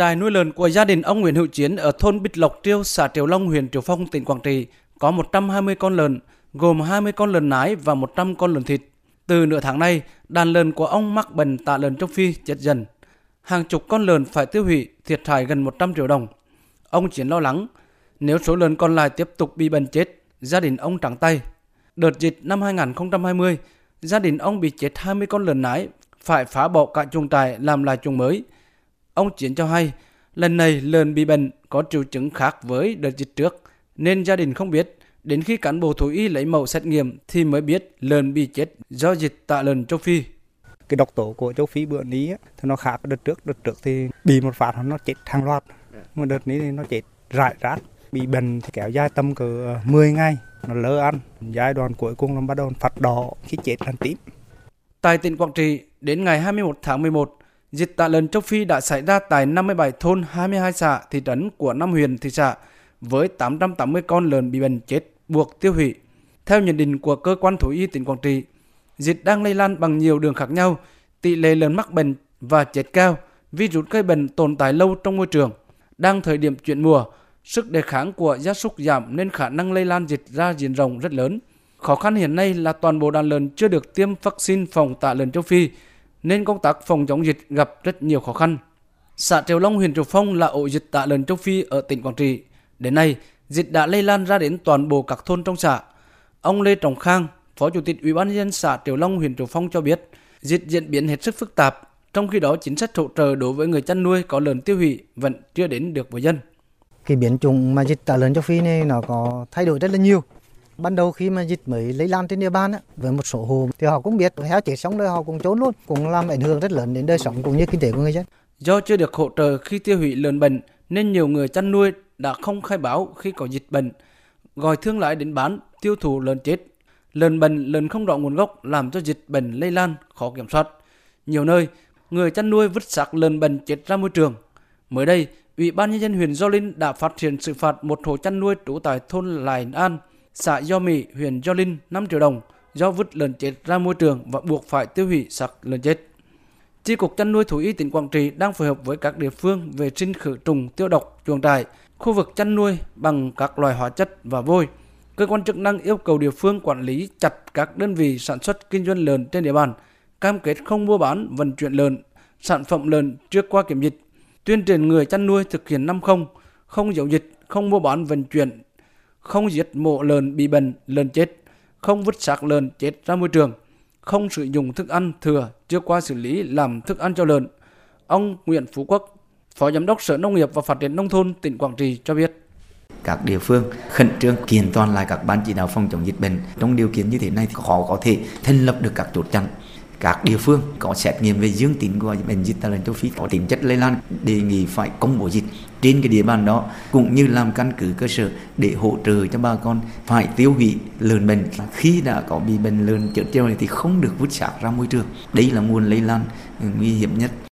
Trại nuôi lợn của gia đình ông Nguyễn Hữu Chiến ở thôn Bích Lộc Triêu, xã Triều Long, huyện Triều Phong, tỉnh Quảng Trị có 120 con lợn, gồm 20 con lợn nái và 100 con lợn thịt. Từ nửa tháng nay, đàn lợn của ông mắc bệnh tả lợn châu Phi chết dần. Hàng chục con lợn phải tiêu hủy, thiệt hại gần 100 triệu đồng. Ông Chiến lo lắng, nếu số lợn còn lại tiếp tục bị bệnh chết, gia đình ông trắng tay. Đợt dịch năm 2020, gia đình ông bị chết 20 con lợn nái, phải phá bỏ cả chuồng trại làm lại chuồng mới. Ông Chiến cho hay, lần này lợn bị bệnh có triệu chứng khác với đợt dịch trước, nên gia đình không biết. Đến khi cán bộ thú y lấy mẫu xét nghiệm thì mới biết lợn bị chết do dịch tả lợn châu Phi. Cái độc tố của châu Phi bữa ní thì nó khác đợt trước. Đợt trước thì bị một phát nó chết hàng loạt. Mà đợt ní thì nó chết rải rác. Bị bệnh thì kéo dài tầm cỡ 10 ngày. Nó lỡ ăn. Giai đoạn cuối cùng nó bắt đầu phát đỏ khi chết thành tím. Tại tỉnh Quảng Trị, đến ngày 21 tháng 11, dịch tả lợn châu Phi đã xảy ra tại 57 thôn 22 xã thị trấn của năm huyện thị xã với 880 con lợn bị bệnh chết buộc tiêu hủy. Theo nhận định của cơ quan thú y tỉnh Quảng Trị, dịch đang lây lan bằng nhiều đường khác nhau, tỷ lệ lợn mắc bệnh và chết cao, virus gây bệnh tồn tại lâu trong môi trường. Đang thời điểm chuyển mùa, sức đề kháng của gia súc giảm nên khả năng lây lan dịch ra diện rộng rất lớn. Khó khăn hiện nay là toàn bộ đàn lợn chưa được tiêm vaccine phòng tả lợn châu Phi, nên công tác phòng chống dịch gặp rất nhiều khó khăn. Xã Triều Long, huyện Triều Phong là ổ dịch tả lợn châu Phi ở tỉnh Quảng Trị. Đến nay, dịch đã lây lan ra đến toàn bộ các thôn trong xã. Ông Lê Trọng Khang, Phó Chủ tịch Ủy ban nhân dân xã Triều Long, huyện Triều Phong cho biết, dịch diễn biến hết sức phức tạp, trong khi đó chính sách hỗ trợ đối với người chăn nuôi có lợn tiêu hủy vẫn chưa đến được với dân. Cái biến chủng mà dịch tả lợn châu Phi này nó có thay đổi rất là nhiều. Ban đầu khi mà dịch mới lây lan trên địa bàn á, với một số hộ thì họ cũng biết heo chết sống rồi họ cũng trốn luôn, cũng làm ảnh hưởng rất lớn đến đời sống cũng như kinh tế của người dân. Do chưa được hỗ trợ khi tiêu hủy lợn bệnh nên nhiều người chăn nuôi đã không khai báo khi có dịch bệnh, gọi thương lái đến bán, tiêu thụ lợn chết. Lợn bệnh, lợn không rõ nguồn gốc làm cho dịch bệnh lây lan, khó kiểm soát. Nhiều nơi, người chăn nuôi vứt xác lợn bệnh chết ra môi trường. Mới đây, Ủy ban nhân dân huyện Gio Linh đã phát hiện xử phạt một hộ chăn nuôi trú tại thôn lài An, xã Do Mỹ, huyện Gio Linh 5 triệu đồng do vứt lợn chết ra môi trường và buộc phải tiêu hủy xác lợn chết. Chi cục chăn nuôi thú y tỉnh Quảng Trị đang phối hợp với các địa phương về sinh khử trùng tiêu độc chuồng trại, khu vực chăn nuôi bằng các loại hóa chất và vôi. Cơ quan chức năng yêu cầu địa phương quản lý chặt các đơn vị sản xuất kinh doanh lợn trên địa bàn, cam kết không mua bán, vận chuyển lợn, sản phẩm lợn trước qua kiểm dịch, tuyên truyền người chăn nuôi thực hiện năm không, không giấu dịch, không mua bán vận chuyển, không giết mổ lợn bị bệnh, lợn chết, không vứt xác lợn chết ra môi trường, không sử dụng thức ăn thừa chưa qua xử lý làm thức ăn cho lợn. Ông Nguyễn Phú Quốc, Phó Giám đốc Sở Nông nghiệp và Phát triển Nông thôn tỉnh Quảng Trị cho biết. Các địa phương khẩn trương kiện toàn lại các ban chỉ đạo phòng chống dịch bệnh. Trong điều kiện như thế này thì khó có thể thành lập được các chốt chặn. Các địa phương có xét nghiệm về dương tính của bệnh dịch tả lợn châu Phi, có tính chất lây lan, đề nghị phải công bố dịch trên cái địa bàn đó, cũng như làm căn cứ cơ sở để hỗ trợ cho bà con phải tiêu hủy lợn bệnh. Khi đã có bị bệnh lợn chết treo này thì không được vứt xác ra môi trường. Đây là nguồn lây lan ừ, nguy hiểm nhất.